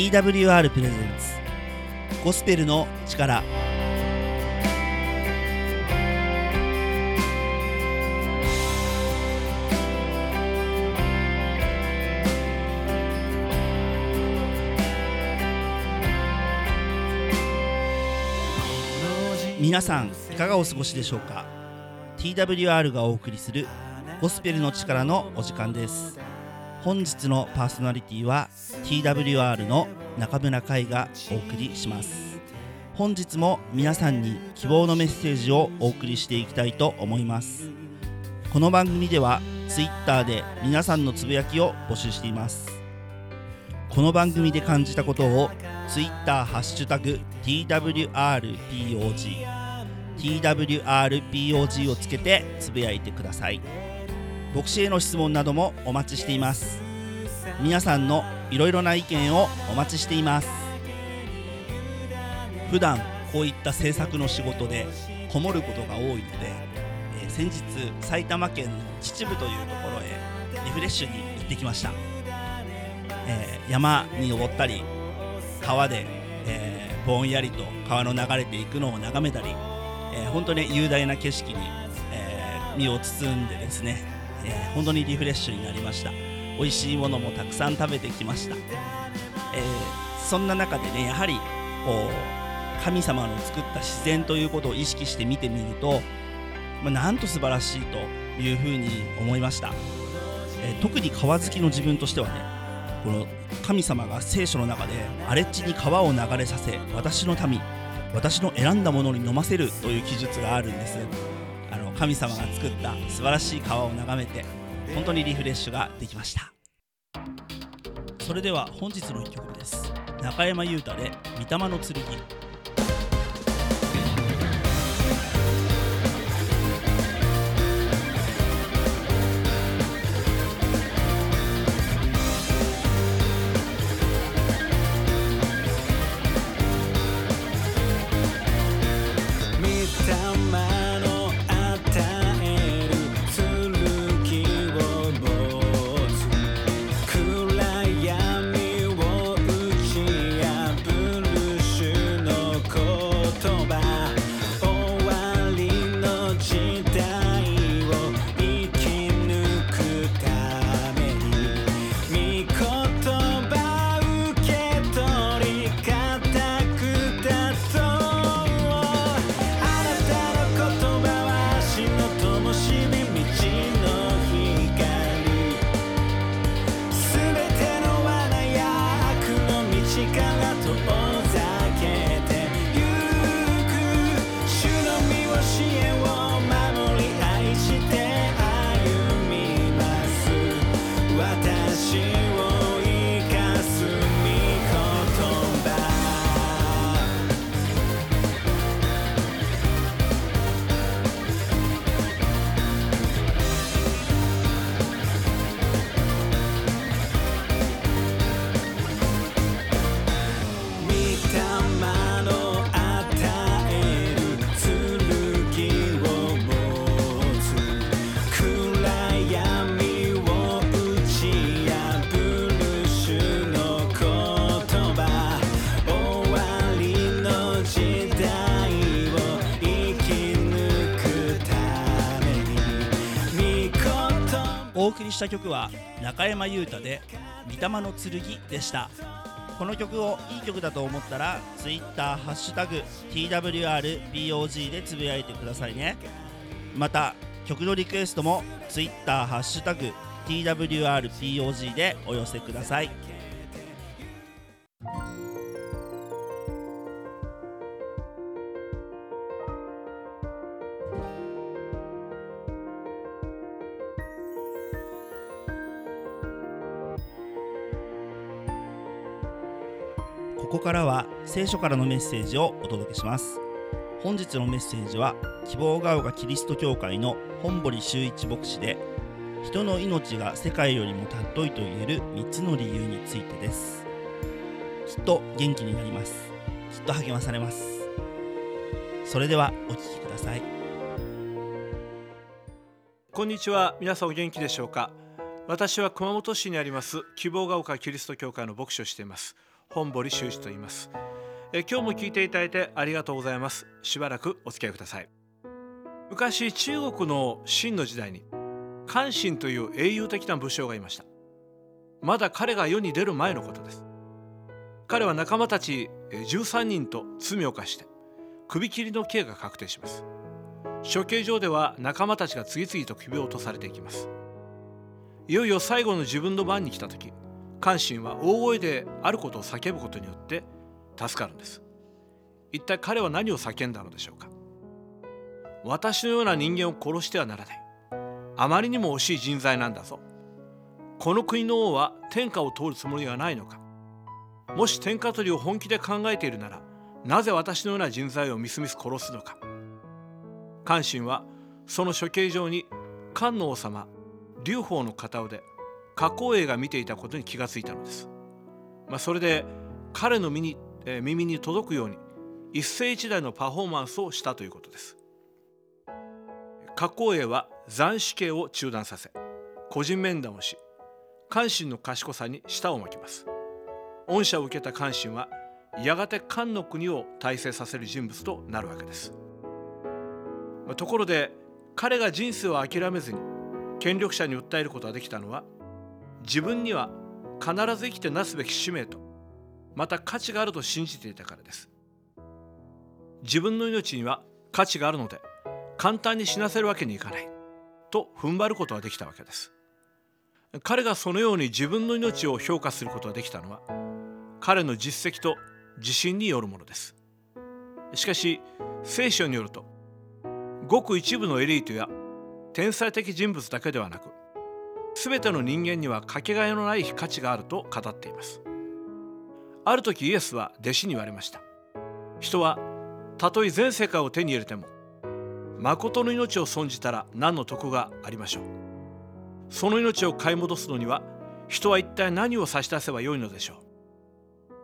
TWR プレゼンツゴスペルの力。皆さんいかがお過ごしでしょうか？TWR がお送りするゴスペルの力のお時間です。本日のパーソナリティは TWR の中村海がお送りします。本日も皆さんに希望のメッセージをお送りしていきたいと思います。この番組では Twitter で皆さんのつぶやきを募集しています。この番組で感じたことを Twitter ハッシュタグ TWRPOG TWRPOG をつけてつぶやいてください。牧師への質問などもお待ちしています。皆さんのいろいろな意見をお待ちしています。普段こういった制作の仕事でこもることが多いので、えー、先日埼玉県の秩父というところへリフレッシュに行ってきました、えー、山に登ったり川で、えー、ぼんやりと川の流れていくのを眺めたり、えー、本当に雄大な景色に、えー、身を包んでですねえー、本当にリフレッシュになりました。美味しいものもたくさん食べてきました、えー、そんな中でねやはりこう神様の作った自然ということを意識して見てみると、まあ、なんと素晴らしいというふうに思いました、えー、特に川好きの自分としてはねこの神様が聖書の中で荒れ地に川を流れさせ私の民私の選んだものに飲ませるという記述があるんです。神様が作った素晴らしい川を眺めて本当にリフレッシュができました。それでは本日の1曲です。中山優太で「御霊の剣」した曲は中山優太で「御霊の剣」でした。この曲をいい曲だと思ったら Twitter ハッシュタグ TWRPOG でつぶやいてくださいね。また曲のリクエストも Twitter ハッシュタグ TWRPOG でお寄せください。ここからは聖書からのメッセージをお届けします。本日のメッセージは希望が丘キリスト教会の本堀修一牧師で人の命が世界よりも尊いと言える3つの理由についてです。きっと元気になります。きっと励まされます。それではお聞きください。こんにちは。皆さんお元気でしょうか？私は熊本市にあります希望が丘キリスト教会の牧師をしています。本堀修一と言います。え今日も聞いていただいてありがとうございます。しばらくお付き合いください。昔中国の秦の時代に関心という英雄的な武将がいました。まだ彼が世に出る前のことです。彼は仲間たち13人と罪を犯して首切りの刑が確定します。処刑場では仲間たちが次々と首を落とされていきます。いよいよ最後の自分の番に来た時関心は大声であることを叫ぶことによって助かるんです。一体彼は何を叫んだのでしょうか。私のような人間を殺してはならない。あまりにも惜しい人材なんだぞ。この国の王は天下を通るつもりがないのか。もし天下取りを本気で考えているならなぜ私のような人材をみすみす殺すのか。関心はその処刑場に漢の王様劉邦の片腕花光栄が見ていたことに気がついたのです、まあ、それで彼の耳に,、えー、耳に届くように一世一代のパフォーマンスをしたということです。花光栄は斬首刑を中断させ個人面談をし関心の賢さに舌を巻きます。恩赦を受けた関心はやがて漢の国を大成させる人物となるわけです。まところで彼が人生を諦めずに権力者に訴えることができたのは自分には必ず生きてなすべき使命とまた価値があると信じていたからです。自分の命には価値があるので簡単に死なせるわけにいかないと踏ん張ることができたわけです。彼がそのように自分の命を評価することができたのは彼の実績と自信によるものです。しかし聖書によるとごく一部のエリートや天才的人物だけではなく全ての人間にはかけがえのない価値があると語っています。ある時イエスは弟子に言われました。人はたとえ全世界を手に入れても誠の命を損じたら何の得がありましょう。その命を買い戻すのには人は一体何を差し出せばよいのでしょう。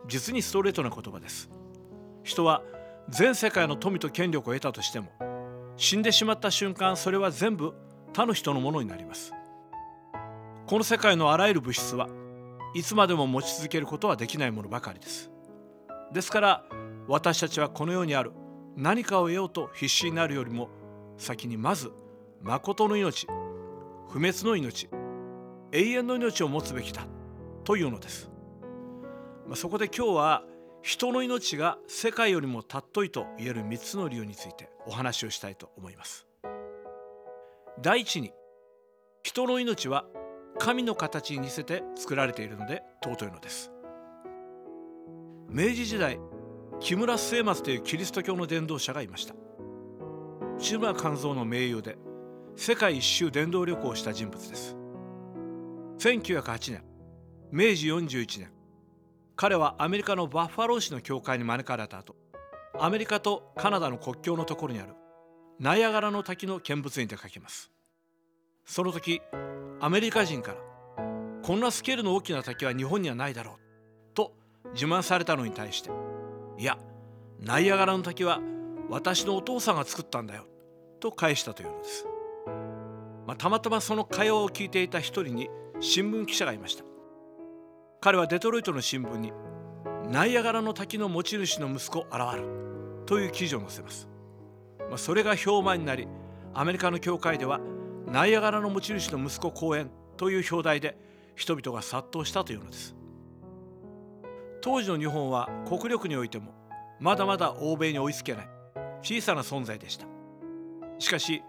実にストレートな言葉です。人は全世界の富と権力を得たとしても死んでしまった瞬間それは全部他の人のものになります。この世界のあらゆる物質はいつまでも持ち続けることはできないものばかりです。ですから私たちはこの世にある何かを得ようと必死になるよりも先にまず誠の命不滅の命永遠の命を持つべきだというのです、まあ、そこで今日は人の命が世界よりも尊いと言える3つの理由についてお話をしたいと思います。第一に人の命は神の形に似せて作られているので尊いのです。明治時代木村末松というキリスト教の伝道者がいました。内村勘三の盟友で世界一周伝道旅行をした人物です。1908年明治41年彼はアメリカのバッファロー市の教会に招かれた後アメリカとカナダの国境のところにあるナイアガラの滝の見物に出かけます。その時アメリカ人からこんなスケールの大きな滝は日本にはないだろうと自慢されたのに対していやナイアガラの滝は私のお父さんが作ったんだよと返したというのです、まあ、たまたまその会話を聞いていた一人に新聞記者がいました。彼はデトロイトの新聞にナイアガラの滝の持ち主の息子現るという記事を載せます、まあ、それが評判になりアメリカの教会ではナイアガラの持ち主の息子公演という表題で人々が殺到したというのです。当時の日本は国力においてもまだまだ欧米に追いつけない小さな存在でした。しかし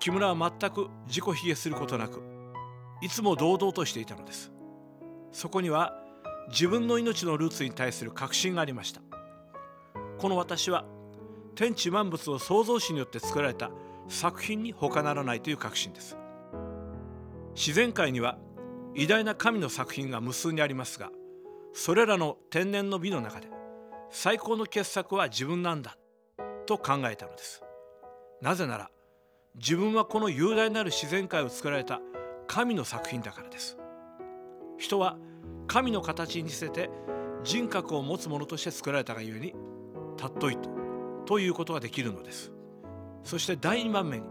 木村は全く自己卑下することなくいつも堂々としていたのです。そこには自分の命のルーツに対する確信がありました。この私は天地万物を創造主によって作られた作品に他ならないという確信です。自然界には偉大な神の作品が無数にありますがそれらの天然の美の中で最高の傑作は自分なんだと考えたのです。なぜなら自分はこの雄大なる自然界を作られた神の作品だからです。人は神の形に似せて人格を持つものとして作られたがゆえに尊いとということができるのです。そして第2番目に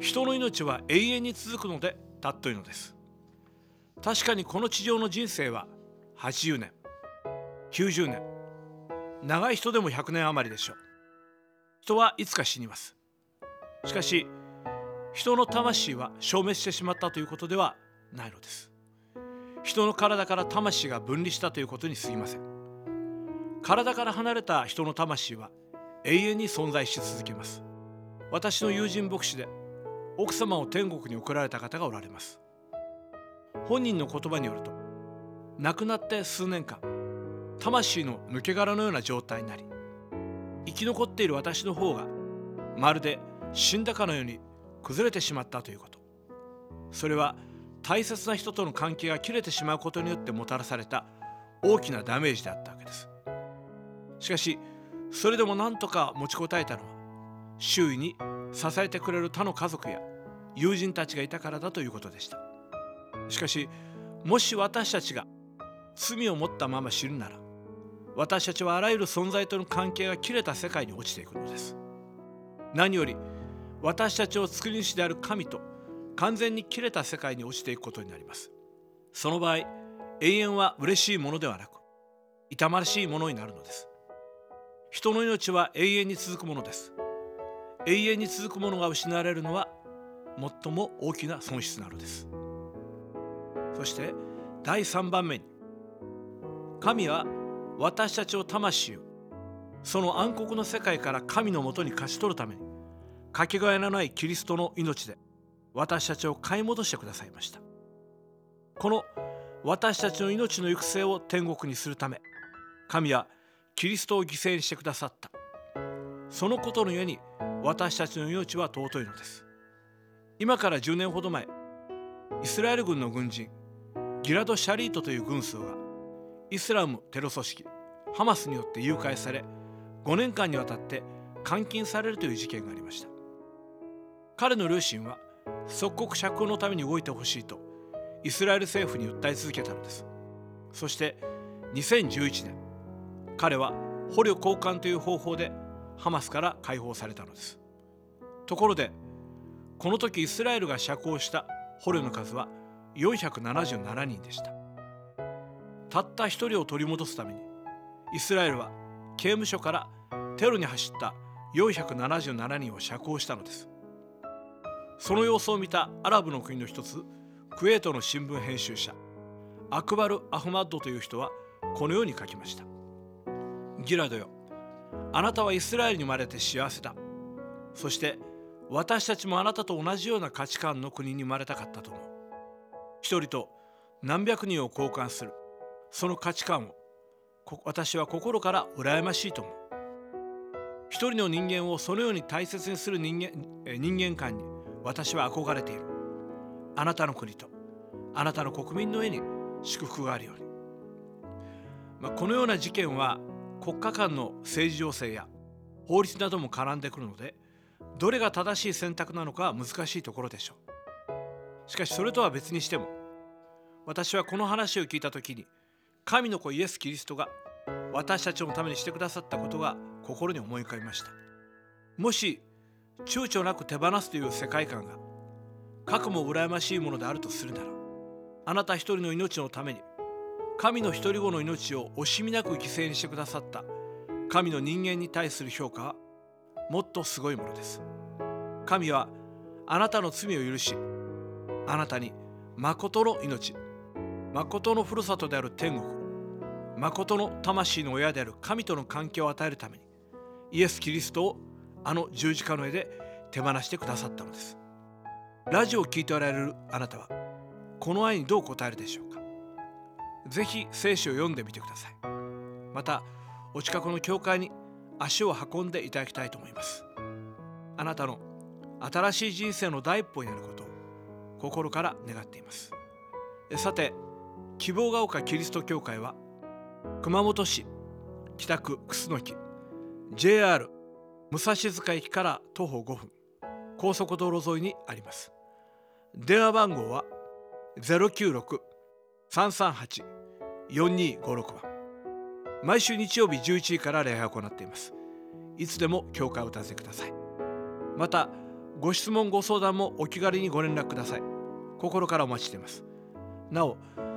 人の命は永遠に続くので尊いのです。確かにこの地上の人生は80年90年長い人でも100年余りでしょう。人はいつか死にます。しかし人の魂は消滅してしまったということではないのです。人の体から魂が分離したということにすぎません。体から離れた人の魂は永遠に存在し続けます。私の友人牧師で奥様を天国に送られた方がおられます。本人の言葉によると亡くなって数年間魂の抜け殻のような状態になり生き残っている私の方がまるで死んだかのように崩れてしまったということ。それは大切な人との関係が切れてしまうことによってもたらされた大きなダメージであったわけです。しかしそれでも何とか持ちこたえたのは周囲に支えてくれる他の家族や友人たちがいたからだということでした。しかしもし私たちが罪を持ったまま死ぬなら私たちはあらゆる存在との関係が切れた世界に落ちていくのです。何より私たちを作り主である神と完全に切れた世界に落ちていくことになります。その場合永遠は嬉しいものではなく痛ましいものになるのです。人の命は永遠に続くものです。永遠に続くものが失われるのは最も大きな損失なのです。そして第3番目に神は私たちを魂をその暗黒の世界から神のもとに勝ち取るためにかけがえのないキリストの命で私たちを買い戻してくださいました。この私たちの命の行く末を天国にするため神はキリストを犠牲にしてくださった。そのことのゆえに私たちの命は尊いのです。今から10年ほど前イスラエル軍の軍人ギラド・シャリートという軍曹がイスラムテロ組織ハマスによって誘拐され5年間にわたって監禁されるという事件がありました。彼の両親は即刻釈放のために動いてほしいとイスラエル政府に訴え続けたのです。そして2011年彼は捕虜交換という方法でハマスから解放されたのです。ところでこの時イスラエルが釈放した捕虜の数は477人でした。たった一人を取り戻すためにイスラエルは刑務所からテロに走った477人を釈放したのです。その様子を見たアラブの国の一つクウェートの新聞編集者アクバル・アフマッドという人はこのように書きました。ギラドよ。あなたはイスラエルに生まれて幸せだ。そして私たちもあなたと同じような価値観の国に生まれたかったと思う。一人と何百人を交換する。その価値観を私は心から羨ましいと思う。一人の人間をそのように大切にする人間人間観に私は憧れている。あなたの国とあなたの国民の上に祝福があるように、まあ、このような事件は国家間の政治情勢や法律なども絡んでくるのでどれが正しい選択なのかは難しいところでしょう。しかしそれとは別にしても私はこの話を聞いた時に神の子イエス・キリストが私たちのためにしてくださったことが心に思い浮かびました。もし躊躇なく手放すという世界観が核も羨ましいものであるとするならあなた一人の命のために神の一人子の命を惜しみなく犠牲にしてくださった。神の人間に対する評価はもっとすごいものです。神はあなたの罪を許しあなたに誠の命誠のふるさとである天国誠の魂の親である神との関係を与えるためにイエス・キリストをあの十字架の絵で手放してくださったのです。ラジオを聴いておられるあなたはこの愛にどう答えるでしょう？ぜひ聖書を読んでみてください。またお近くの教会に足を運んでいただきたいと思います。あなたの新しい人生の第一歩になることを心から願っています。さて希望が丘キリスト教会は熊本市北区楠木 JR 武蔵塚駅から徒歩5分高速道路沿いにあります。電話番号は096 338-4256番毎週日曜日11時から礼拝を行っています。いつでも教会を訪ねください。またご質問ご相談もお気軽にご連絡ください。心からお待ちしています。なお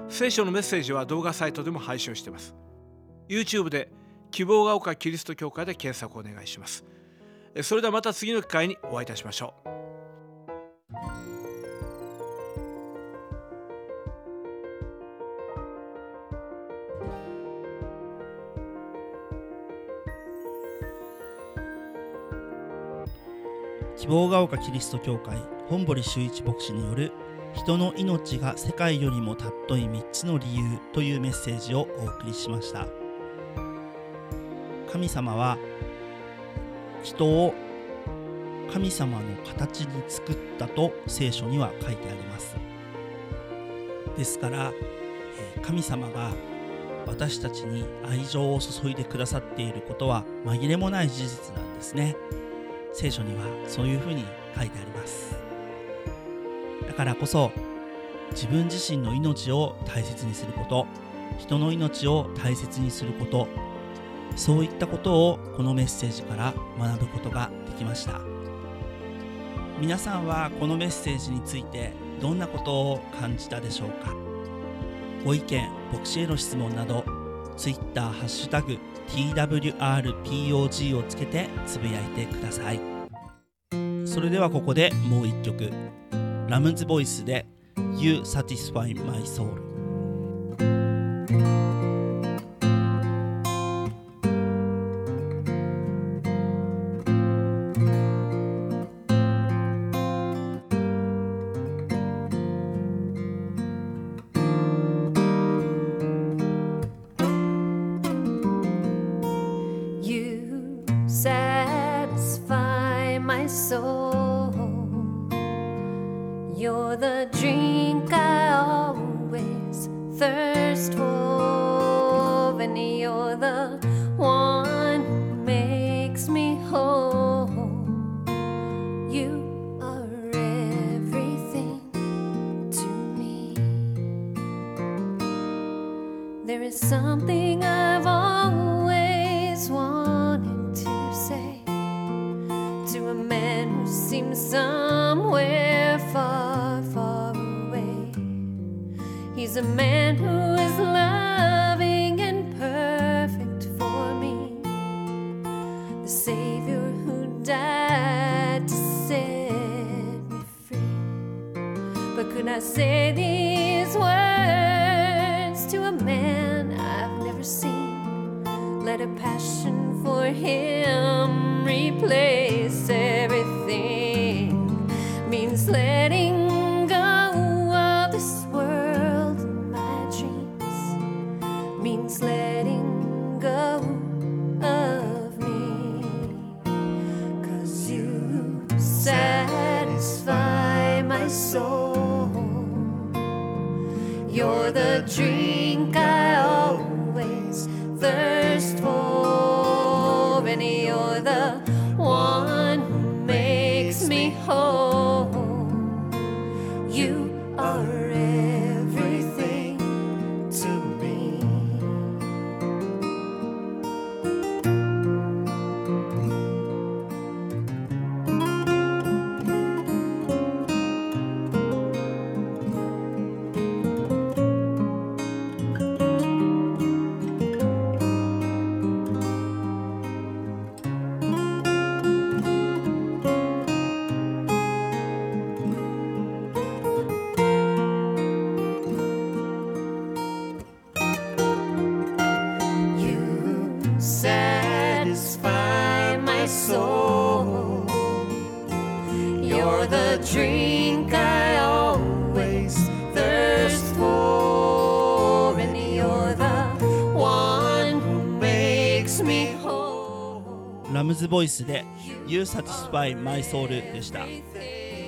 聖書のメッセージは動画サイトでも配信しています。YouTube で希望が丘キリスト教会で検索をお願いします。それではまた次の機会にお会いいたしましょう。望が丘キリスト教会本堀修一牧師による人の命が世界よりも尊い3つの理由というメッセージをお送りしました。神様は人を神様の形に作ったと聖書には書いてあります。ですから神様が私たちに愛情を注いでくださっていることは紛れもない事実なんですね。聖書にはそういうふうに書いてあります。だからこそ自分自身の命を大切にすること人の命を大切にすることそういったことをこのメッセージから学ぶことができました。皆さんはこのメッセージについてどんなことを感じたでしょうか？ご意見牧師への質問など Twitter ハッシュタグ TWRPOG をつけてつぶやいてください。それではここでもう一曲。ラムズボイスで You Satisfy My Soul the I say these words to a man I've never seen? Let a passion for him replace everything. Means letting You are makes me. whole. ラムズボイスで You Satisfy My Soul でした。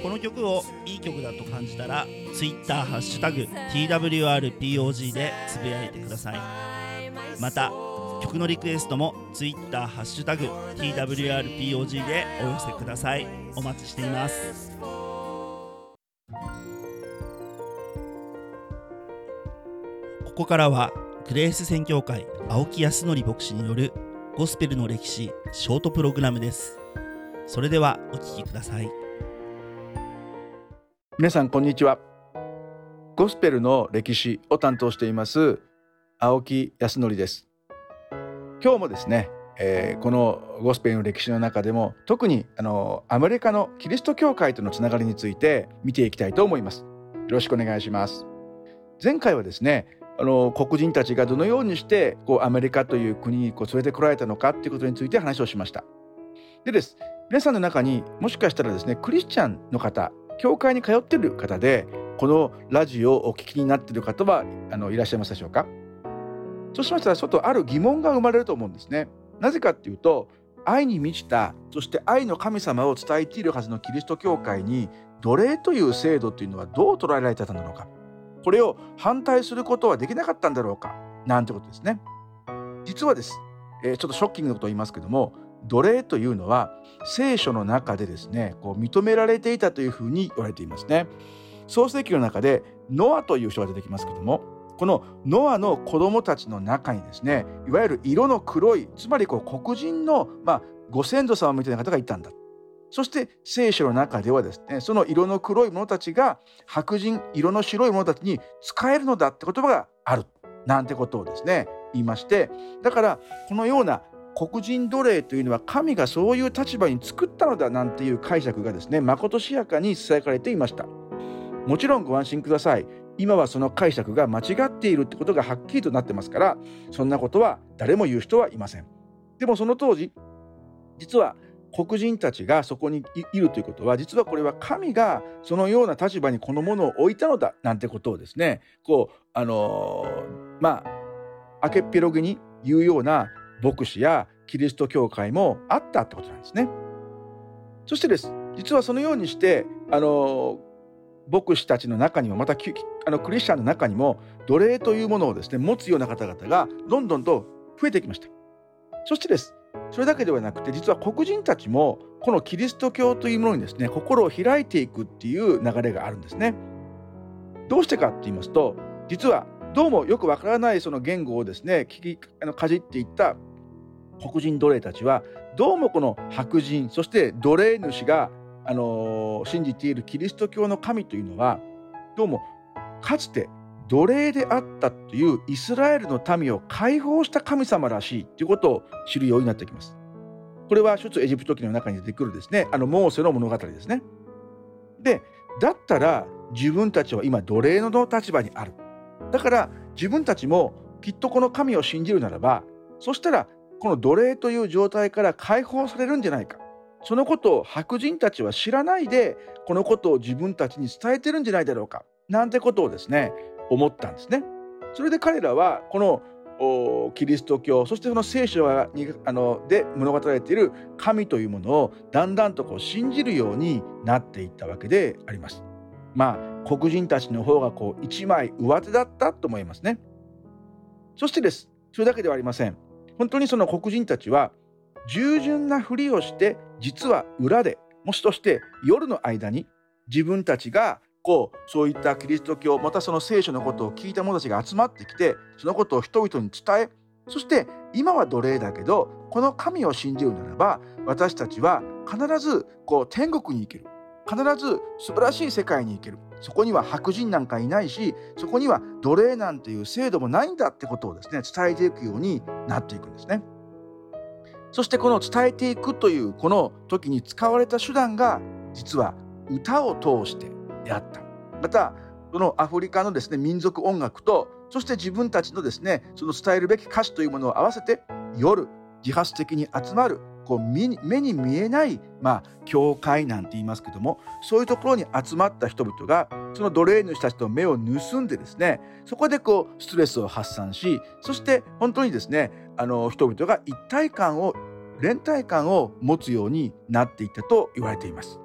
この曲をいい曲だと感じたら Twitter ハッシュタグ TWRPOG でつぶやいてください。また曲のリクエストも Twitter ハッシュタグ TWRPOG でお寄せください。お待ちしています。ここからはグレース宣教会青木康則牧師によるゴスペルの歴史ショートプログラムですそれではお聞きください皆さんこんにちはゴスペルの歴史を担当しています青木康則です今日もですね、えーこのゴスペルの歴史の中でも特にあのアメリカのキリスト教会とのつながりについて見ていきたいと思います。よろしくお願いします。前回はですねあの黒人たちがどのようにしてこうアメリカという国にこう連れてこられたのかということについて話をしました。でです皆さんの中にもしかしたらですねクリスチャンの方教会に通っている方でこのラジオをお聞きになっている方はあのいらっしゃいますでしょうか？そうしましたらちょっとある疑問が生まれると思うんですね。なぜかっていうと愛に満ちたそして愛の神様を伝えているはずのキリスト教会に奴隷という制度というのはどう捉えられてたのかこれを反対することはできなかったんだろうか？なんてことですね。実はです、えーちょっとショッキングなことを言いますけども奴隷というのは聖書の中でですねこう認められていたというふうに言われていますね。創世記の中でノアという人が出てきますけどもこのノアの子供たちの中にですねいわゆる色の黒いつまりこう黒人の、まあ、ご先祖様みたいな方がいたんだそして聖書の中ではですねその色の黒い者たちが白人色の白い者たちに使えるのだって言葉があるなんてことをですね言いましてだからこのような黒人奴隷というのは神がそういう立場に作ったのだなんていう解釈がですねまことしやかに伝えられていました。もちろんご安心ください。今はその解釈が間違っているってことがはっきりとなってますからそんなことは誰も言う人はいません。でもその当時実は黒人たちがそこにいるということは実はこれは神がそのような立場にこのものを置いたのだなんてことをですねこうあのーまあ明けっぴろげに言うような牧師やキリスト教会もあったってことなんですね。そしてです実はそのようにしてあのー牧師たちの中にもまたあのクリスチャンの中にも奴隷というものをですね持つような方々がどんどんと増えてきました。そしてですそれだけではなくて実は黒人たちもこのキリスト教というものにですね心を開いていくっていう流れがあるんですね。どうしてかって言いますと実はどうもよくわからないその言語をですね聞きあのかじっていった黒人奴隷たちはどうもこの白人そして奴隷主があの信じているキリスト教の神というのはどうもかつて奴隷であったというイスラエルの民を解放した神様らしいということを知るようになってきます。これは出エジプト記の中に出てくるですねあのモーセの物語ですね。でだったら自分たちは今奴隷の立場にある。だから自分たちもきっとこの神を信じるならばそしたらこの奴隷という状態から解放されるんじゃないか。そのことを白人たちは知らないでこのことを自分たちに伝えてるんじゃないだろうかなんてことをですね思ったんですね。それで彼らはこのキリスト教そしてその聖書にあので物語られている神というものをだんだんとこう信じるようになっていったわけであります。まあ黒人たちの方がこう一枚上手だったと思いますね。そしてですそれだけではありません。本当にその黒人たちは従順なふりをして実は裏でもしとして夜の間に自分たちがこうそういったキリスト教またその聖書のことを聞いた者たちが集まってきてそのことを人々に伝えそして今は奴隷だけどこの神を信じるならば私たちは必ずこう天国に行ける必ず素晴らしい世界に行けるそこには白人なんかいないしそこには奴隷なんていう制度もないんだってことをですね伝えていくようになっていくんですね。そしてこの伝えていくというこの時に使われた手段が実は歌を通してであった。またこのアフリカのですね民族音楽とそして自分たちのですねその伝えるべき歌詞というものを合わせて夜自発的に集まるこう目に見えない、まあ、教会なんて言いますけどもそういうところに集まった人々がその奴隷主たちと目を盗んでですねそこでこうストレスを発散しそして本当にですねあの人々が一体感を連帯感を持つようになっていったと言われています。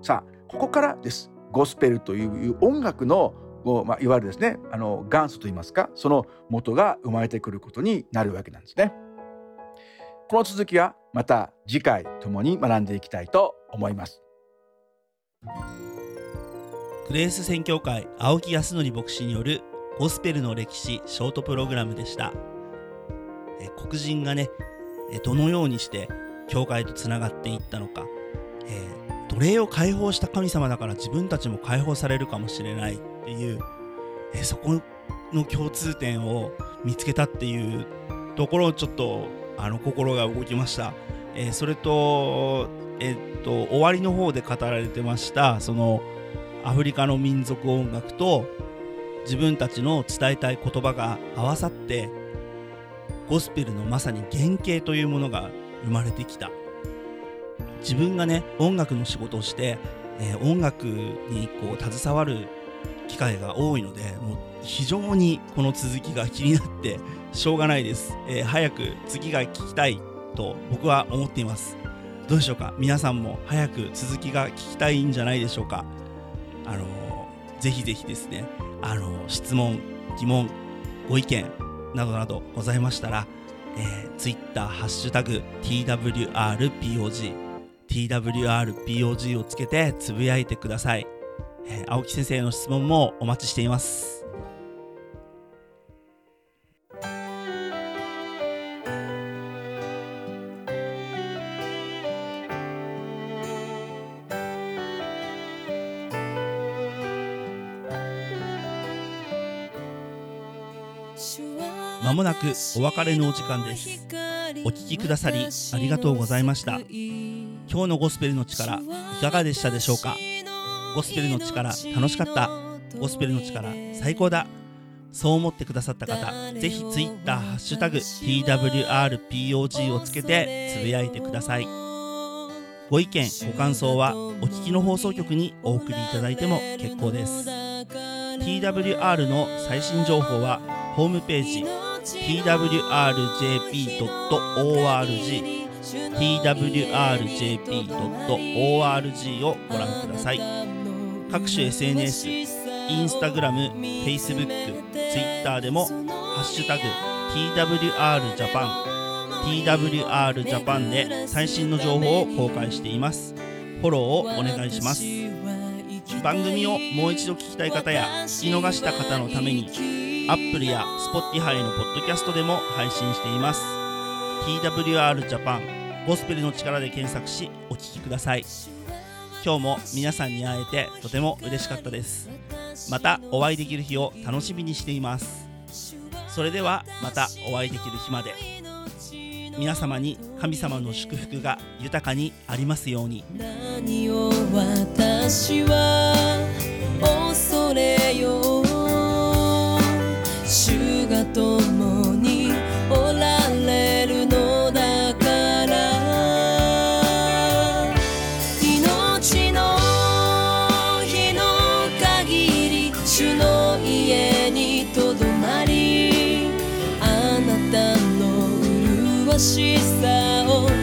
さあここからですゴスペルという音楽のまあ、いわゆるですねあの元祖といいますかその元が生まれてくることになるわけなんですね。この続きはまた次回ともに学んでいきたいと思います。グレース宣教会青木康則牧師によるゴスペルの歴史ショートプログラムでしたえ黒人がねえどのようにして教会とつながっていったのか、えー奴隷を解放した神様だから自分たちも解放されるかもしれないっていう、えそこの共通点を見つけたっていうところをちょっとあの心が動きました、えそれと,、えっと終わりの方で語られてましたそのアフリカの民族音楽と自分たちの伝えたい言葉が合わさってゴスペルのまさに原型というものが生まれてきた。自分がね音楽の仕事をして、えー音楽にこう携わる機会が多いのでもう非常にこの続きが気になってしょうがないです、えー早く次が聞きたいと僕は思っています。どうでしょうか？皆さんも早く続きが聞きたいんじゃないでしょうか？あのーぜひぜひですねあのー質問疑問ご意見などなどございましたら、えー、Twitter「#TWRPOG TWRPOG をつけてつぶやいてください、えー青木先生の質問もお待ちしています。まもなくお別れのお時間です。お聞きくださりありがとうございました。今日のゴスペルの力いかがでしたでしょうか？ゴスペルの力楽しかった？ゴスペルの力最高だ。そう思ってくださった方ぜひ Twitter ハッシュタグ TWRPOG をつけてつぶやいてください。ご意見ご感想はお聞きの放送局にお送りいただいても結構です。TWR の最新情報はホームページ twrjp.org twrjp.org をご覧ください。各種 SNS インスタグラム、Facebook、Twitter でもハッシュタグ TWRJAPAN TWRJAPAN で最新の情報を公開しています。フォローをお願いします。番組をもう一度聞きたい方や聞き逃した方のために Apple や Spotify のポッドキャストでも配信しています。TWR ジャパンゴスペルの力で検索しお聞きください。今日も皆さんに会えてとても嬉しかったです。またお会いできる日を楽しみにしています。それではまたお会いできる日まで。皆様に神様の祝福が豊かにありますように。何を私は恐れよ主が共しさ